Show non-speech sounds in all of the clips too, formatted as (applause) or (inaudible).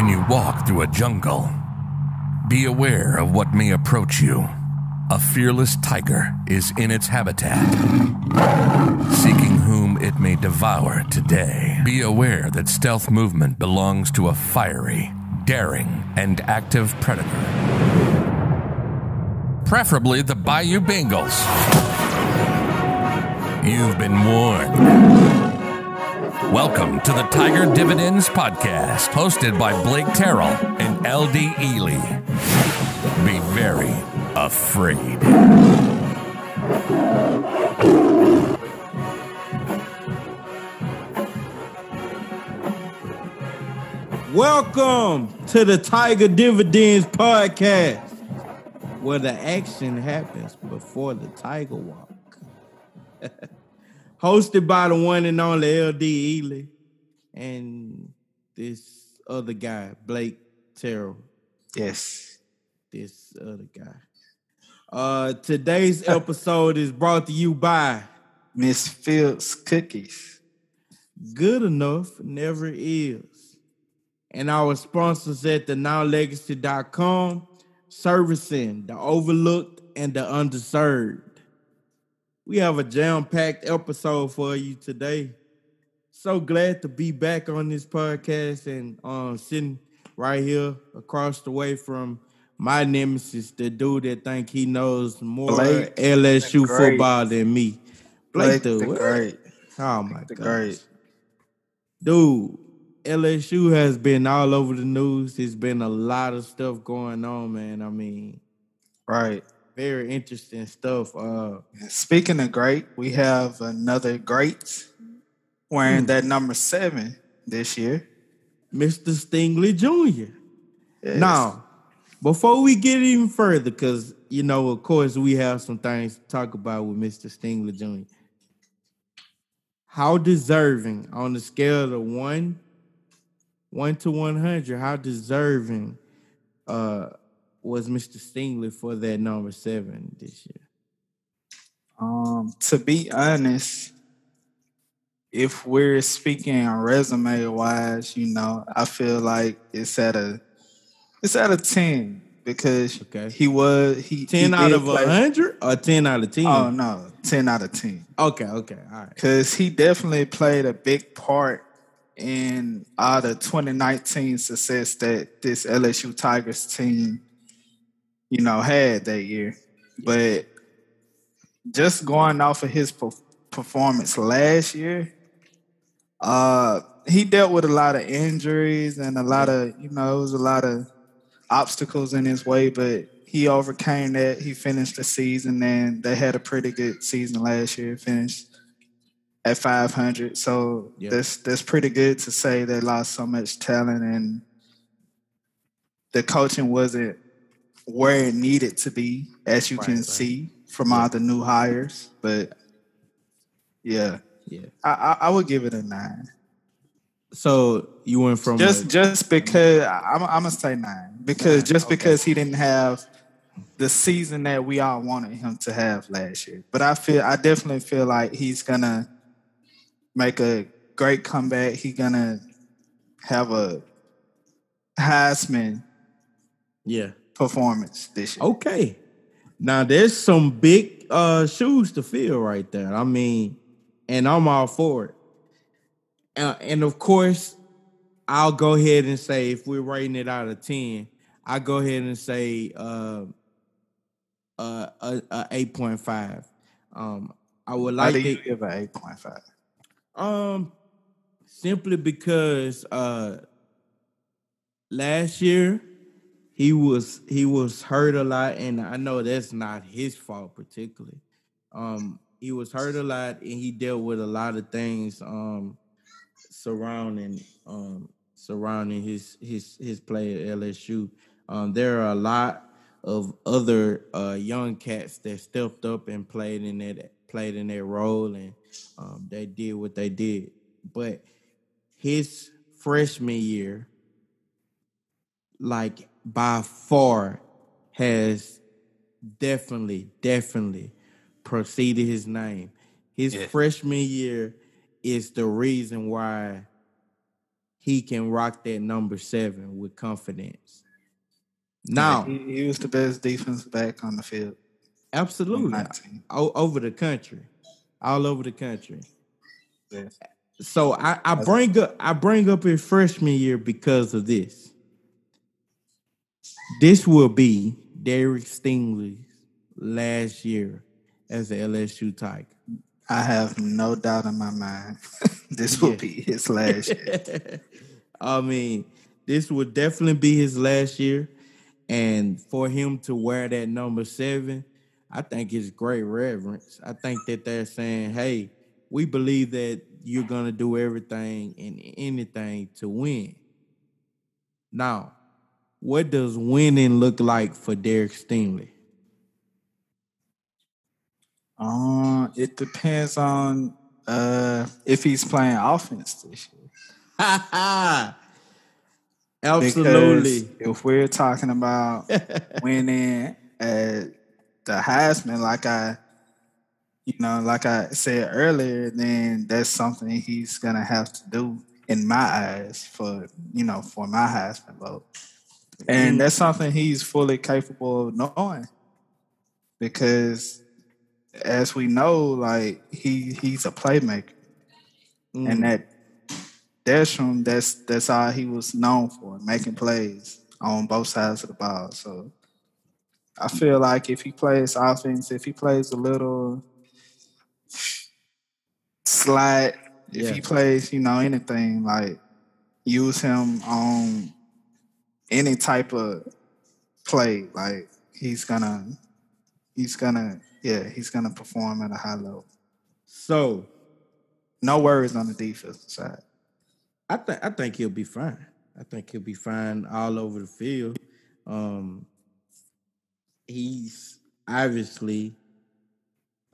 When you walk through a jungle, be aware of what may approach you. A fearless tiger is in its habitat, seeking whom it may devour today. Be aware that stealth movement belongs to a fiery, daring, and active predator. Preferably the Bayou Bengals. You've been warned. Welcome to the Tiger Dividends Podcast, hosted by Blake Terrell and LD Ealy. Be very afraid. Welcome to the Tiger Dividends Podcast, where the action happens before the tiger walk. (laughs) Hosted by the one and only LD Ealy and this other guy, Blake Terrell. Yes. This other guy. Uh, today's (laughs) episode is brought to you by Miss Fields Cookies. Good Enough Never Is. And our sponsors at the nowlegacy.com, servicing the overlooked and the underserved. We have a jam-packed episode for you today. So glad to be back on this podcast and um sitting right here across the way from my nemesis, the dude that think he knows more Blake LSU football than me. Blake, Blake the, the? Great. Oh my god. Great. Dude, LSU has been all over the news. There's been a lot of stuff going on, man. I mean, Right. Very interesting stuff. Uh Speaking of great, we have another great wearing Hmm. that number seven this year. Mr. Stingley Jr. Yes. Now, before we get even further, because you know, of course, we have some things to talk about with Mr. Stingley Jr. How deserving on the scale of one, one to one hundred, how deserving uh was Mr. Stingley for that number seven this year? Um, to be honest, if we're speaking resume wise, you know, I feel like it's at a it's at a 10 because Okay. he was he Ten he out of a hundred or ten out of ten? Oh no, 10 out of 10. Okay, okay, all right. because he definitely played a big part in all the 2019 success that this LSU Tigers team, you know, had that year. But just going off of his per- performance last year, uh, he dealt with a lot of injuries and a lot of, you know, it was a lot of obstacles in his way, but he overcame that. He finished the season and they had a pretty good season last year, finished at 500. So Yeah. that's that's pretty good to say they lost so much talent and the coaching wasn't where it needed to be, as you Right, can right. see from all the new hires. But yeah, Yeah. I, I, I would give it a nine. So you went from Just a- just because I'm I'm gonna say nine because Nine, just okay. because he didn't have the season that we all wanted him to have last year. But I feel I definitely feel like he's gonna make a great comeback. He's gonna have a Heisman yeah. Performance this year. Okay. Now there's some big uh shoes to fill right there. I mean, and I'm all for it. Uh, and of course, I'll go ahead and say if we're rating it out of 10, I go ahead and say uh uh a, a 8.5. Um I would like to give an eight point five? um simply because uh last year he was he was hurt a lot and I know that's not his fault particularly. Um he was hurt a lot and he dealt with a lot of things um surrounding um surrounding his his his play at LSU. Um there are a lot of other uh young cats that stepped up and played in that played in that role and um they did what they did. But his freshman year like by far has definitely, definitely preceded his name. His Yeah. freshman year is the reason why he can rock that number seven with confidence. Now he, he was the best defense back on the field. Absolutely, o- over the country, all over the country. Yes. So I, I bring up I bring up his freshman year because of this. This will be Derek Stingley's last year as an LSU Tiger. I have no doubt in my mind (laughs) this will yeah. be his last year. (laughs) I mean, this will definitely be his last year. And for him to wear that number seven, I think it's great reverence. I think that they're saying, hey, we believe that you're going to do everything and anything to win. Now, what does winning look like for Derek Stingley? Uh, it depends on uh, if he's playing offense this year. (laughs) Absolutely. Because if we're talking about (laughs) winning at the Heisman, like I, you know, like I said earlier, then that's something he's gonna have to do in my eyes for you know for my Heisman vote, and mm. that's something he's fully capable of knowing because as we know, like he he's a playmaker, mm. and that Destrom, that's that's all he was known for, making plays on both sides of the ball. So I feel like if he plays offense, if he plays a little slide, yeah. if he plays, you know, anything like use him on any type of play, like he's gonna he's gonna yeah, he's gonna perform at a high level. So, no worries on the defensive side. I think I think he'll be fine. I think he'll be fine all over the field. Um, he's obviously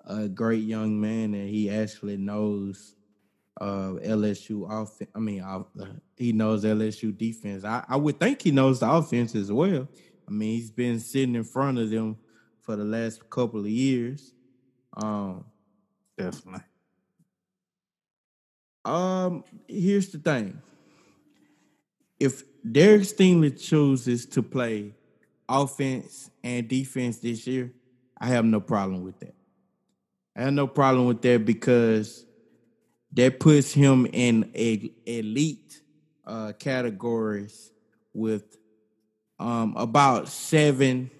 a great young man, and he actually knows uh, LSU offense. I mean, uh, he knows LSU defense. I, I would think he knows the offense as well. I mean, he's been sitting in front of them for the last couple of years. Um, Definitely. Um, here's the thing. If Derek Stingley chooses to play offense and defense this year, I have no problem with that. I have no problem with that because that puts him in a elite uh, categories with um, about seven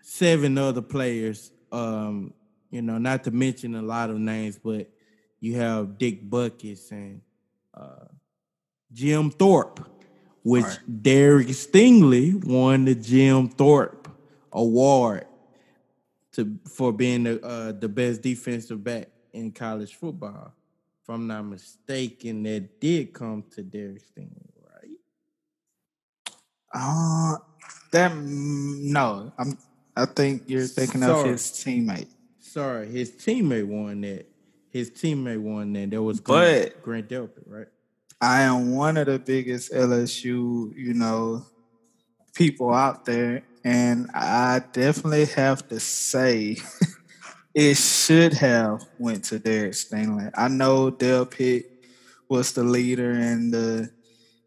seven other players. Um, you know, not to mention a lot of names, but you have Dick Butkus and uh, Jim Thorpe, which right. Derek Stingley won the Jim Thorpe Award to for being the uh, the best defensive back in college football. I'm not mistaken, that did come to Derek Stingley, right? Uh that no, I'm I think you're thinking sorry. of his teammate. Sorry, his teammate won that. His teammate won that. That was Grant, but Grant Delpit, right? I am one of the biggest LSU, you know, people out there, and I definitely have to say (laughs) it should have went to Derek Stingley. I know Delpit was the leader and the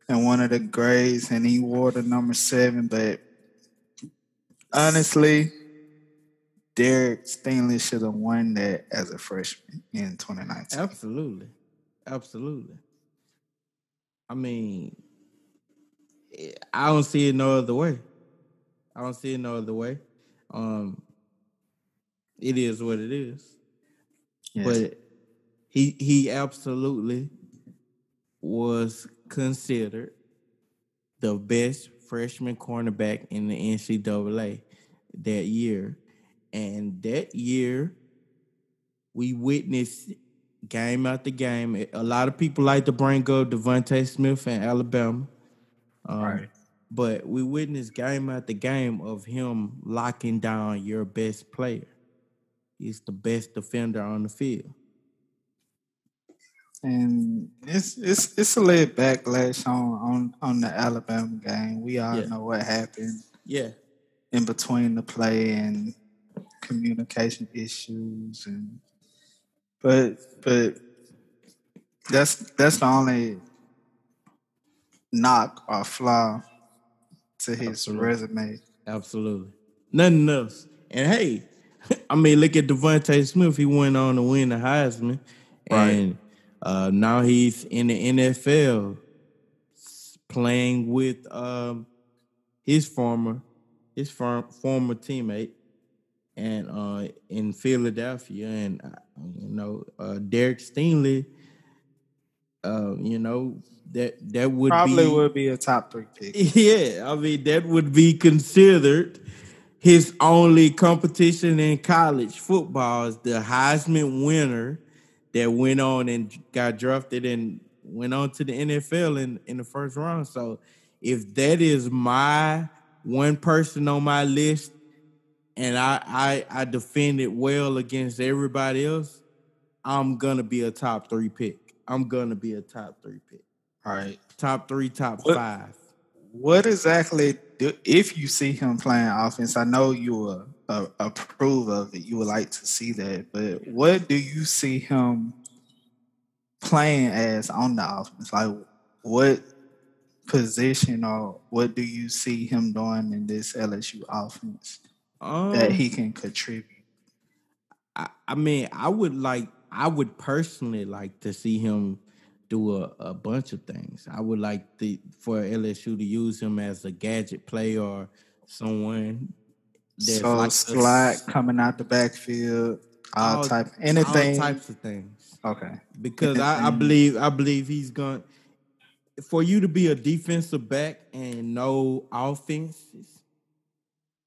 and one of the grades, and he wore the number seven, but honestly, Derek Stingley should have won that as a freshman in 2019. Absolutely. Absolutely. I mean, I don't see it no other way. I don't see it no other way. Um, it is what it is. Yes. But he he absolutely was considered the best freshman cornerback in the NCAA that year. And that year, we witnessed game after game. A lot of people like to bring up DeVonta Smith and Alabama. Um, right. But we witnessed game after game of him locking down your best player. He's the best defender on the field and it's it's it's a little backlash on on on the Alabama game. We all yeah. know what happened. Yeah, in between the play and communication issues and but but that's that's the only knock or flaw to his Absolutely. resume. Absolutely. Nothing else. And hey, (laughs) I mean, look at DeVonta Smith. He went on to win the Heisman. Right. And uh, now he's in the NFL playing with um, his former his form, former teammate and uh, in Philadelphia. And, uh, you know, uh, Derek Stingley, uh, you know, that that would Probably be would be a top three pick. (laughs) yeah, I mean that would be considered his only competition in college football is the Heisman winner that went on and got drafted and went on to the NFL in, in the first round. So if that is my one person on my list and I I, I defend it well against everybody else, I'm gonna be a top three pick. I'm gonna be a top three pick. All right. Top three, top What- five. What exactly do if you see him playing offense? I know you will uh, approve of it. You would like to see that, but what do you see him playing as on the offense? Like what position or what do you see him doing in this LSU offense Um, that he can contribute? I, I mean, I would like, I would personally like to see him do a, a bunch of things. I would like the for LSU to use him as a gadget player or someone that's So like a slide coming out the backfield, all, all- type anything. all types of things. okay. because I, I believe I believe he's going for you to be a defensive back and know offenses.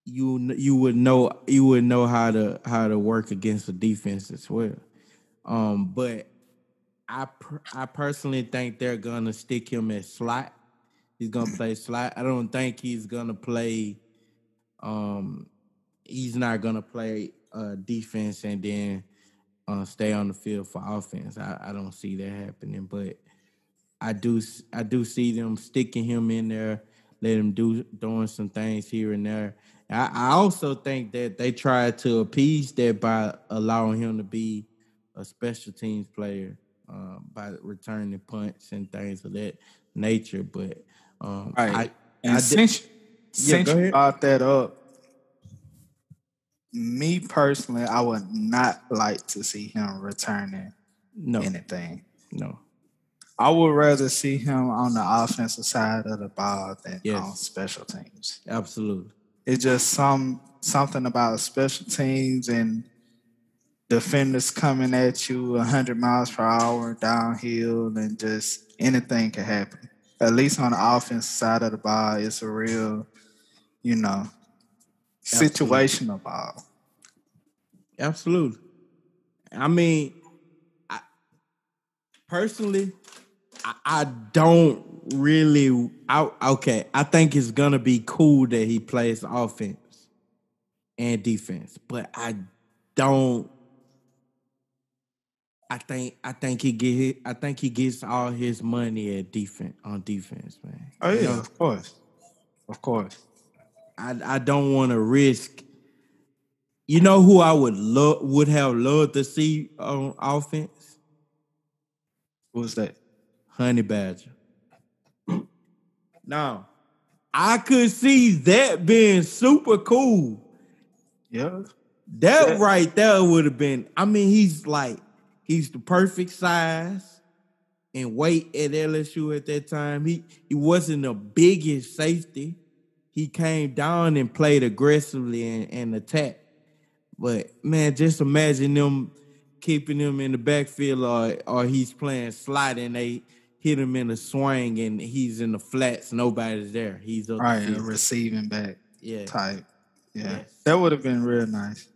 You you would know you would know how to how to work against the defense as well. Um, but I I personally think they're gonna stick him at slot. He's gonna play slot. I don't think he's gonna play. Um, he's not gonna play uh defense and then uh, stay on the field for offense. I, I don't see that happening, but I do I do see them sticking him in there, let him do doing some things here and there. I, I also think that they tried to appease that by allowing him to be a special teams player uh, by returning punts and things of that nature. But um, Right. I, And I did- since, Yeah, you brought that up, me personally, I would not like to see him returning no anything. no I would rather see him on the offensive side of the ball than Yes. on special teams. absolutely It's just some something about special teams and defenders coming at you 100 miles per hour downhill and just anything can happen. At least on the offense side of the ball, it's a real, you know, Absolutely. situational ball. Absolutely. I mean, I, personally, I, I don't really. I, okay, I think it's gonna be cool that he plays offense and defense, but I don't. I think I think he get I think he gets all his money at defense on defense, man. Oh You yeah, know, of course, of course. I I don't want to risk. You know who I would love would have loved to see on offense? Who's that? Honey Badger. Now, I could see that being super cool. Yeah, That Yeah. right there would have been. I mean, he's like he's the perfect size and weight at LSU at that time. He he wasn't the biggest safety. He came down and played aggressively and, and attacked. But man, just imagine them keeping him in the backfield or or he's playing slot and they hit him in a swing and he's in the flats, nobody's there. He's up the right. A receiving back Yeah. type. Yeah, Yes. that would have been real nice.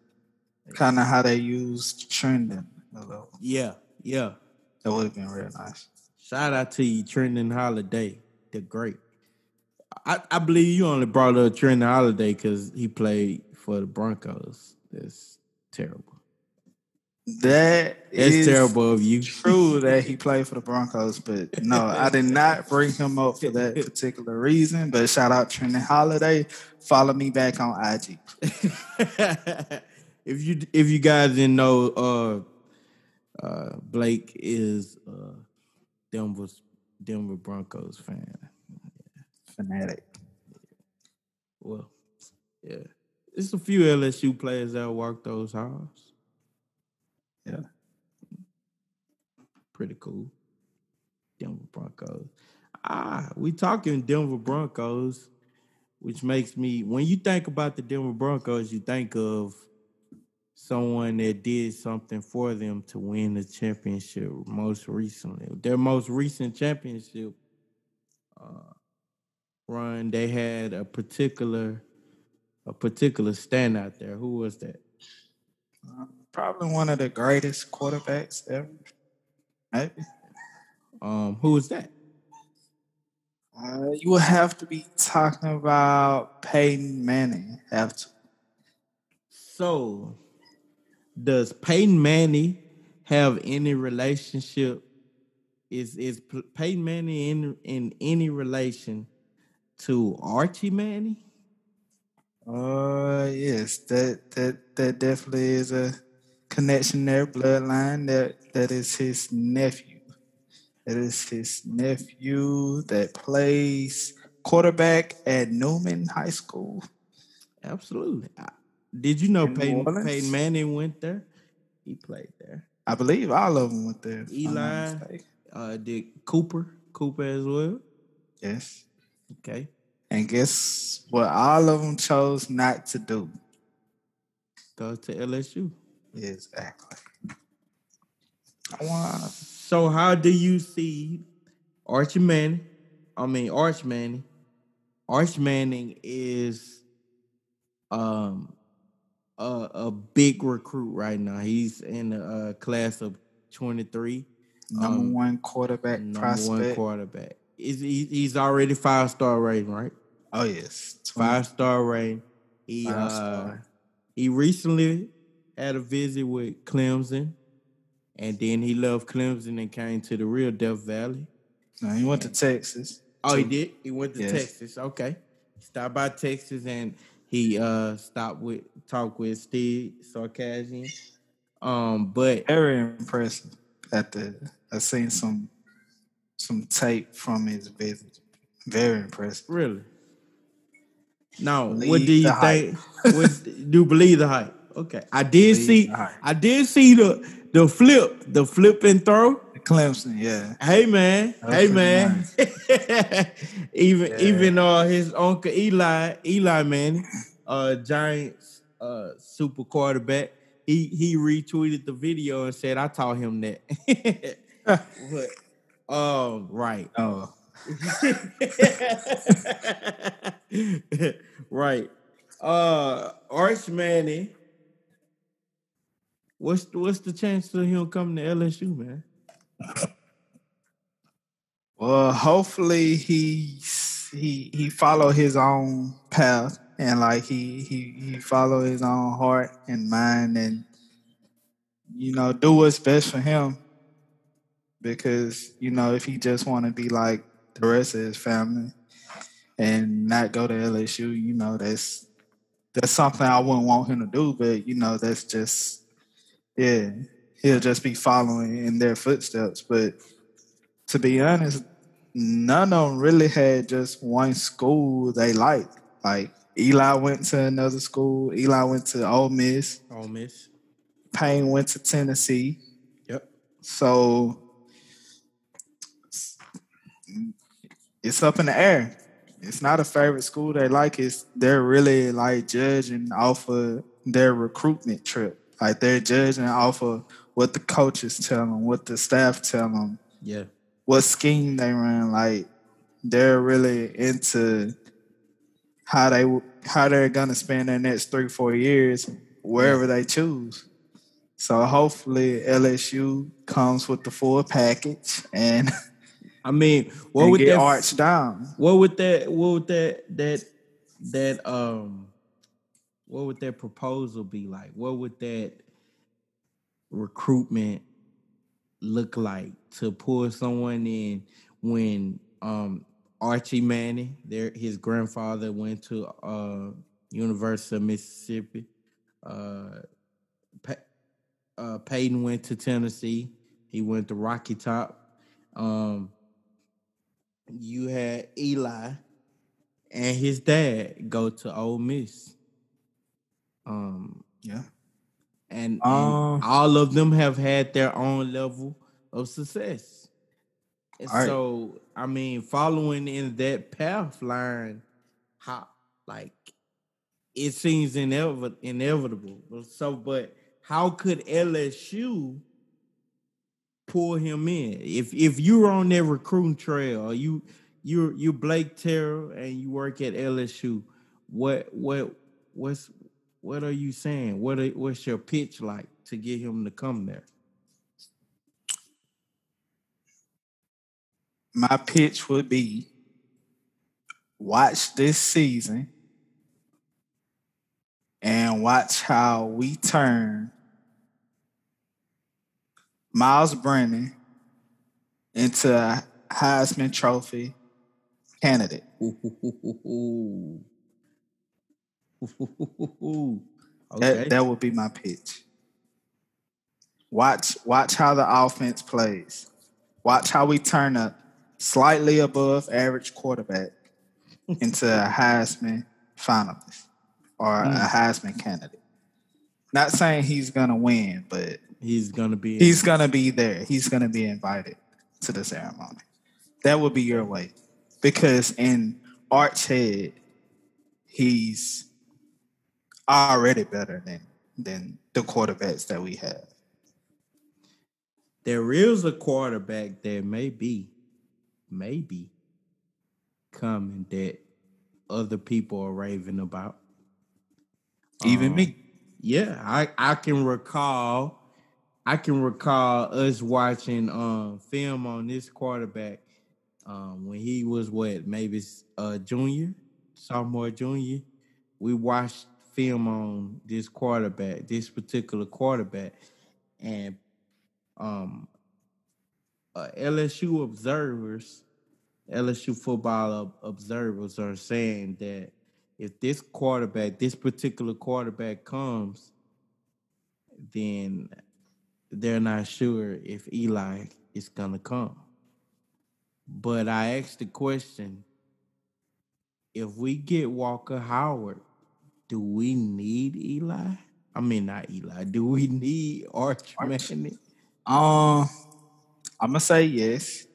Kind of how they used trending Yeah, yeah. That would have been real nice. Shout out to you, Trindon Holliday. They're great. I, I believe you only brought up Trindon Holliday because he played for the Broncos. That's terrible. That is terrible of you. True (laughs) that he played for the Broncos, but no, I did not bring him up for that particular reason. But shout out Trindon Holliday. Follow me back on IG. (laughs) if you if you guys didn't know, uh, uh, Blake is uh, Denver Denver Broncos fan. fanatic. Well, yeah. It's a few LSU players that work those halls. Yeah. Pretty cool. Denver Broncos. Ah, we talking Denver Broncos, which makes me when you think about the Denver Broncos, you think of someone that did something for them to win the championship most recently. Their most recent championship uh, run, they had a particular a particular standout there. Who was that? Uh, probably one of the greatest quarterbacks ever. Maybe. Um, who was that? Uh, you would have to be talking about Peyton Manning. Have to. So, does Peyton Manning have any relationship? Is is Peyton Manning in in any relation to Archie Manning? Uh, yes, that that that definitely is a connection there, bloodline. That that is his nephew. That is his nephew that plays quarterback at Newman High School. Absolutely. Did you know Peyton, Peyton Manning went there? He played there. I believe all of them went there. Eli, uh, Dick Cooper, Cooper as well. Yes. Okay. And guess what? All of them chose not to do. Go to LSU. Exactly. Want. So, how do you see Archie Manning? I mean, Arch Manning. Arch Manning is um a, a big recruit right now. He's in the uh, class of 23. Number um, one quarterback number prospect. one quarterback. He's, he's already five star rating, right? Oh yes, 20. five star rating. He uh, he recently had a visit with Clemson, and then he left Clemson and came to the real Death Valley. No, he went to Texas. Oh, he did. He went to yes. Texas. Okay, stopped by Texas and he uh stopped with talked with Steve Sarkisian. Um, but very impressive. At the I seen some some tape from his visit. Very impressive. Really. Now, believe what do you think? what, do you believe the hype? Okay, I did believe see. I did see the the flip, the flip and throw. Clemson, yeah. Hey man, hey man. Nice. (laughs) even yeah. even uh his uncle Eli, Eli man, uh Giants uh super quarterback. He he retweeted the video and said I taught him that. (laughs) (laughs) but um right. Oh. right. Uh Arch Manning. What's what's the chance of him coming to LSU, man? Well, hopefully he he he follow his own path and like he he he follow his own heart and mind and you know do what's best for him. Because you know if he just want to be like the rest of his family and not go to LSU, you know that's that's something I wouldn't want him to do, but you know that's just yeah he'll just be following in their footsteps. But to be honest, none of them really had just one school they liked. Like Eli went to another school. Eli went to Ole Miss. Ole Miss. Payne went to Tennessee. Yep. So it's up in the air. It's not a favorite school they like. It's they're really like judging off of their recruitment trip. Like they're judging off of what the coaches tell them, what the staff tell them. Yeah. What scheme they run. Like they're really into how they how they're gonna spend their next three four years wherever they choose. So hopefully LSU comes with the full package and. (laughs) I mean, what would that arch down? What would that? What would that? That that um, what would that proposal be like? What would that recruitment look like to pull someone in when um Archie Manning, there his grandfather went to uh University of Mississippi. Uh, uh Peyton went to Tennessee. He went to Rocky Top. Um you had Eli and his dad go to Ole Miss. Um, Yeah. And, and Um, all of them have had their own level of success. And All right. So, I mean, following in that path line, how like it seems inevitable, inevitable. So, but how could LSU pull him in if if you're on their recruiting trail, or you you you Blake Terrell and you work at LSU? What what what's what are you saying? What are, what's your pitch like to get him to come there? my pitch would be watch this season and watch how we turn Myles Brennan into a Heisman Trophy candidate. Ooh. (laughs) That, (laughs) okay. that would be my pitch. Watch watch how the offense plays. Watch how we turn a slightly above average quarterback into a (laughs) Heisman finalist or a Mm. Heisman candidate. Not saying he's gonna win, but He's gonna be. he's gonna be there. He's gonna be invited to the ceremony. That would be your way, because in Arch head, he's already better than than the quarterbacks that we have. there is a quarterback that may be, maybe coming that other people are raving about. Even Um, me. Yeah, I I can recall, I can recall us watching um film on this quarterback um when he was what maybe a junior, sophomore, junior. We watched film on this quarterback, this particular quarterback, and um uh, LSU observers, LSU football observers are saying that if this quarterback, this particular quarterback comes, then they're not sure if Eli is gonna come. But I asked the question: If we get Walker Howard, do we need Eli? I mean, not Eli. Do we need Arch. Manning? Um, I'm gonna say yes.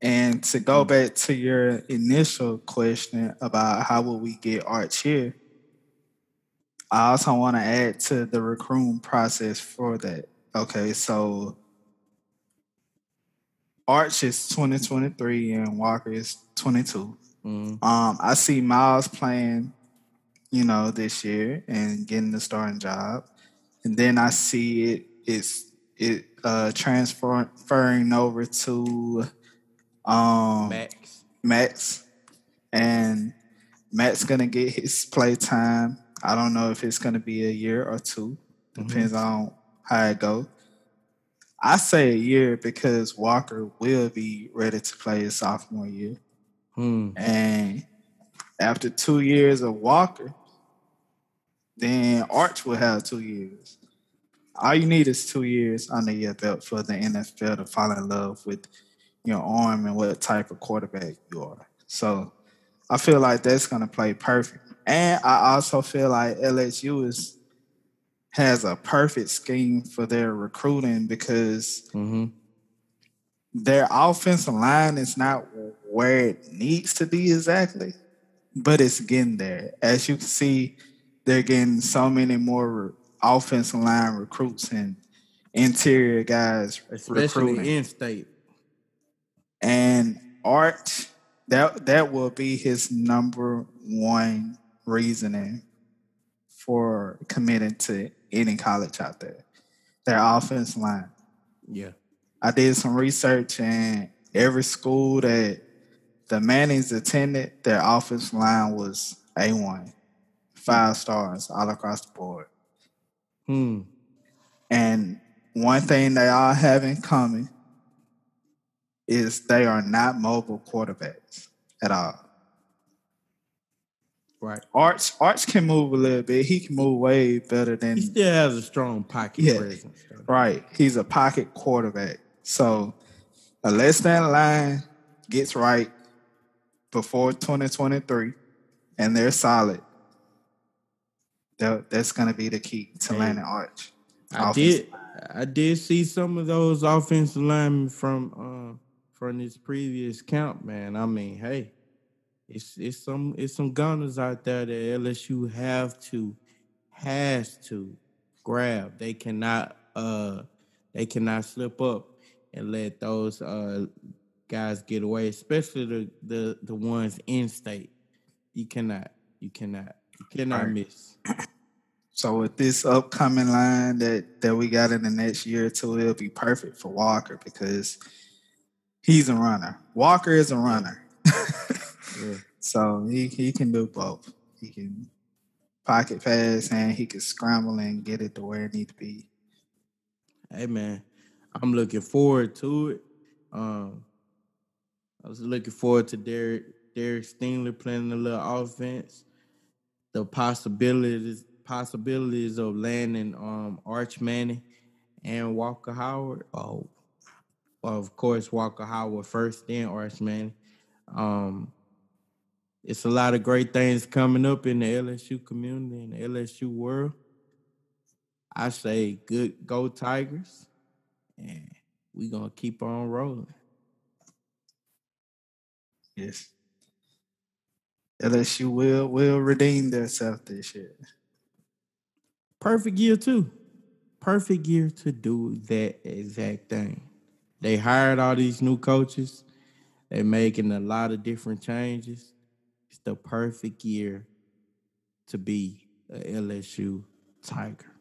And to go back to your initial question about how will we get Arch here, I also want to add to the recruiting process for that. Okay, so Arch is 2023 and Walker is 22. Mm, Um, I see Myles playing, you know, this year and getting the starting job, and then I see it it's it uh transferring over to um Max. Max, and Matt's gonna get his play time. I don't know if it's gonna be a year or two. Depends on how it goes. I say a year because Walker will be ready to play his sophomore year. Hmm. And after two years of Walker, then Arch will have two years. All you need is two years under your belt for the NFL to fall in love with your arm and what type of quarterback you are. So I feel like that's gonna play perfect. And I also feel like LSU is has a perfect scheme for their recruiting because Mm-hmm. their offensive line is not where it needs to be exactly, but it's getting there. As you can see, they're getting so many more re- offensive line recruits and interior guys Especially recruiting. in state. and Arch, that that will be his number one reasoning for committing to any college out there. Their offensive line. Yeah. I did some research and every school that the Mannings attended, their offensive line was A1, five stars all across the board. Hmm. And one thing they all have in common is they are not mobile quarterbacks at all. Right. Arts Arts can move a little bit. He can move way better than He still has a strong pocket Yeah. presence. though. Right. He's a pocket quarterback. So unless that line gets right before 2023, and they're solid. That, that's going to be the key to Hey, landing Arch. I did I did see some of those offensive linemen from uh, from this previous camp, man. I mean, hey, it's it's some it's some gunners out there that LSU have to has to grab. They cannot uh they cannot slip up and let those uh guys get away, especially the the the ones in state. You cannot you cannot cannot Right. miss. So with this upcoming line that that we got in the next year or two, it'll be perfect for Walker because he's a runner. Walker is a runner. Yeah. (laughs) So he, he can do both. He can pocket pass and he can scramble and get it to where it needs to be. Hey man, I'm looking forward to it. Um, I was looking forward to Derek Derek Stingley playing a little offense. The possibilities possibilities of landing um Arch Manning and Walker Howard. Oh, of course Walker Howard first, then Arch Manning. Um, it's a lot of great things coming up in the LSU community and the LSU world. I say good go Tigers. And we're gonna keep on rolling. Yes. LSU will will redeem themselves this year. Perfect year too. Perfect year to do that exact thing. They hired all these new coaches. They're making a lot of different changes. It's the perfect year to be a LSU Tiger.